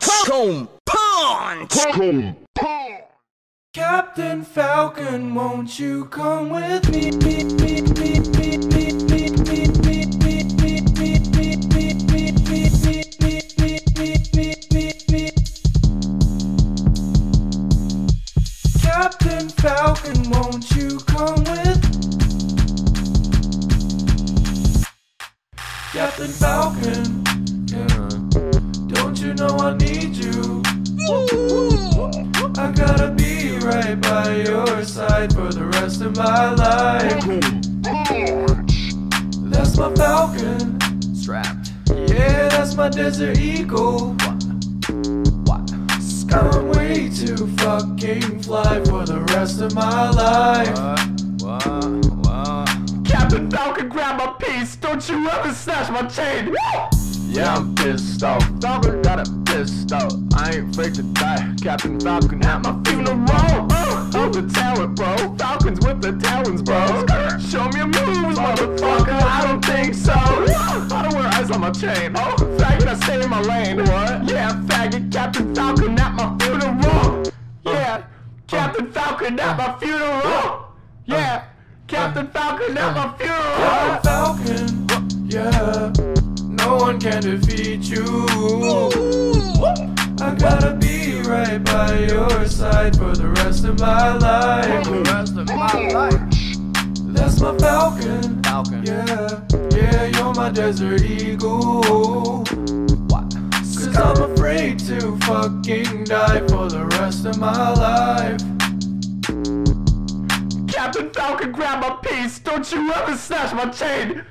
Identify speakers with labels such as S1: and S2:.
S1: Punch. Comb punch. Comb punch.
S2: Captain Falcon, won't you come with me? me, me, me, me, me, me, me, me, me. Captain Falcon, won't you come with? Captain Falcon. Don't you know I need you? I gotta be right by your side for the rest of my life. That's my Falcon.
S3: Strapped.
S2: Yeah, that's my Desert Eagle.
S3: What?
S2: I'm way too fucking fly for the rest of my life.
S3: What? What? What?
S4: Captain Falcon, grab my piece. Don't you ever snatch my chain.
S3: Yeah, I'm pissed off. Falcon got a off. I ain't afraid to die. Captain Falcon at my funeral.
S4: I'm the talent, bro. Falcons with the talons, bro. Show me your moves, motherfucker. I don't think so. I don't wear eyes on my chain. Oh, faggot, I stay in my lane. What? Yeah, faggot. Captain Falcon at my funeral. Yeah, Captain Falcon at my funeral. Yeah, Captain Falcon at my funeral.
S2: Falcon. Yeah, one can defeat you. I gotta be right by your side for the rest of my life.
S3: For The rest of my life.
S2: That's my Falcon.
S3: Falcon.
S2: Yeah, yeah, you're my Desert Eagle.
S3: What?
S2: Cause I'm afraid to fucking die for the rest of my life.
S4: Captain Falcon, grab my piece. Don't you ever snatch my chain.